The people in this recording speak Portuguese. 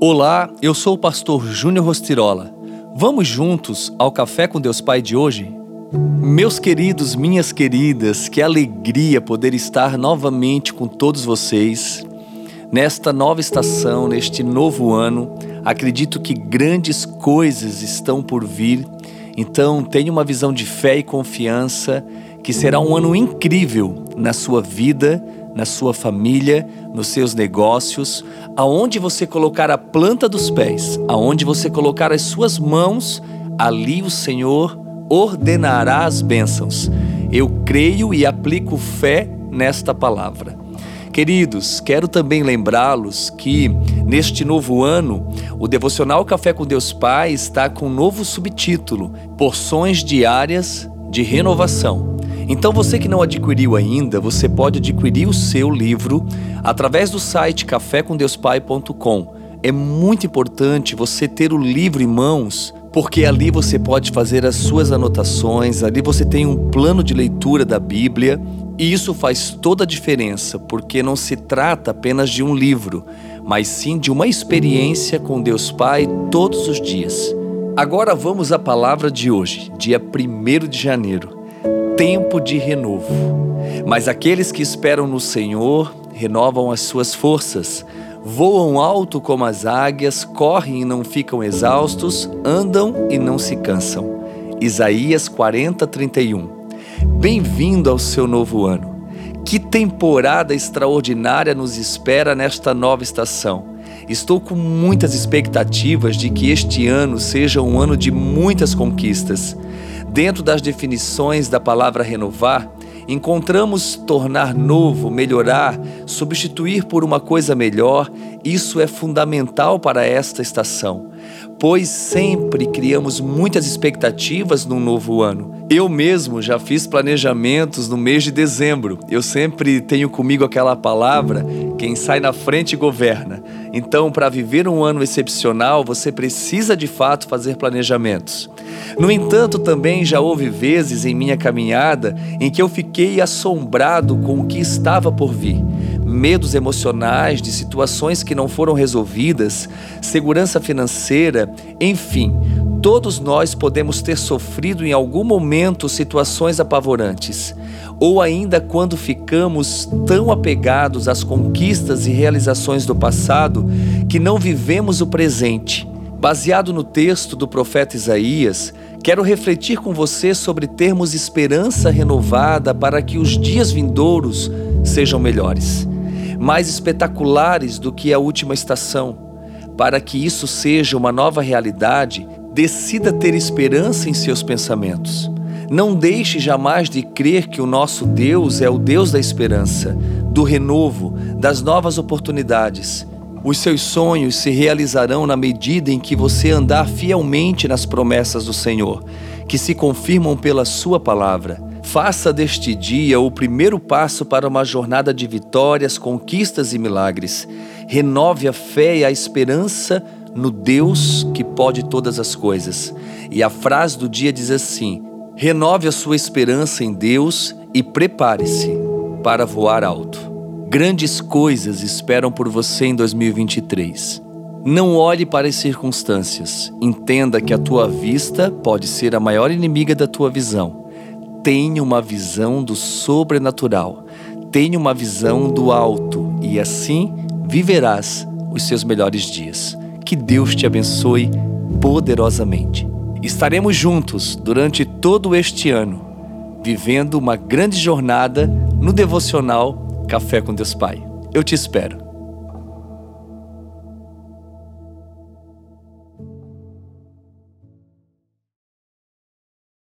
Olá, eu sou o pastor Júnior Rostirola. Vamos juntos ao Café com Deus Pai de hoje? Meus queridos, minhas queridas, que alegria poder estar novamente com todos vocês. Nesta nova estação, neste novo ano, acredito que grandes coisas estão por vir. Então, tenha uma visão de fé e confiança que será um ano incrível na sua vida, na sua família, nos seus negócios, aonde você colocar a planta dos pés, aonde você colocar as suas mãos, ali o Senhor ordenará as bênçãos. Eu creio e aplico fé nesta palavra. Queridos, quero também lembrá-los que neste novo ano, o devocional Café com Deus Pai está com um novo subtítulo: Porções Diárias de Renovação. Então você que não adquiriu ainda, você pode adquirir o seu livro através do site cafécomdeuspai.com. É muito importante você ter o livro em mãos, porque ali você pode fazer as suas anotações, ali você tem um plano de leitura da Bíblia, e isso faz toda a diferença, porque não se trata apenas de um livro, mas sim de uma experiência com Deus Pai todos os dias. Agora vamos à palavra de hoje, dia 1 de janeiro tempo de renovo. Mas aqueles que esperam no Senhor renovam as suas forças, voam alto como as águias, correm e não ficam exaustos, andam e não se cansam. Isaías 40, 31. Bem-vindo ao seu novo ano. Que temporada extraordinária nos espera nesta nova estação. Estou com muitas expectativas de que este ano seja um ano de muitas conquistas. Dentro das definições da palavra renovar, encontramos tornar novo, melhorar, substituir por uma coisa melhor. Isso é fundamental para esta estação, pois sempre criamos muitas expectativas num novo ano. Eu mesmo já fiz planejamentos no mês de dezembro. Eu sempre tenho comigo aquela palavra: quem sai na frente governa. Então, para viver um ano excepcional, você precisa de fato fazer planejamentos. No entanto, também já houve vezes em minha caminhada em que eu fiquei assombrado com o que estava por vir. Medos emocionais de situações que não foram resolvidas, segurança financeira, enfim, todos nós podemos ter sofrido em algum momento situações apavorantes, ou ainda quando ficamos tão apegados às conquistas e realizações do passado que não vivemos o presente Baseado no texto do profeta Isaías, quero refletir com você sobre termos esperança renovada para que os dias vindouros sejam melhores, mais espetaculares do que a última estação. Para que isso seja uma nova realidade, decida ter esperança em seus pensamentos. Não deixe jamais de crer que o nosso Deus é o Deus da esperança, do renovo, das novas oportunidades os seus sonhos se realizarão na medida em que você andar fielmente nas promessas do Senhor, que se confirmam pela Sua palavra. Faça deste dia o primeiro passo para uma jornada de vitórias, conquistas e milagres. Renove a fé e a esperança no Deus que pode todas as coisas. E a frase do dia diz assim: renove a sua esperança em Deus e prepare-se para voar alto. Grandes coisas esperam por você em 2023. Não olhe para as circunstâncias. Entenda que a tua vista pode ser a maior inimiga da tua visão. Tenha uma visão do sobrenatural. Tenha uma visão do alto e assim viverás os seus melhores dias. Que Deus te abençoe poderosamente. Estaremos juntos durante todo este ano, vivendo uma grande jornada no devocional Café com Deus Pai. Eu te espero.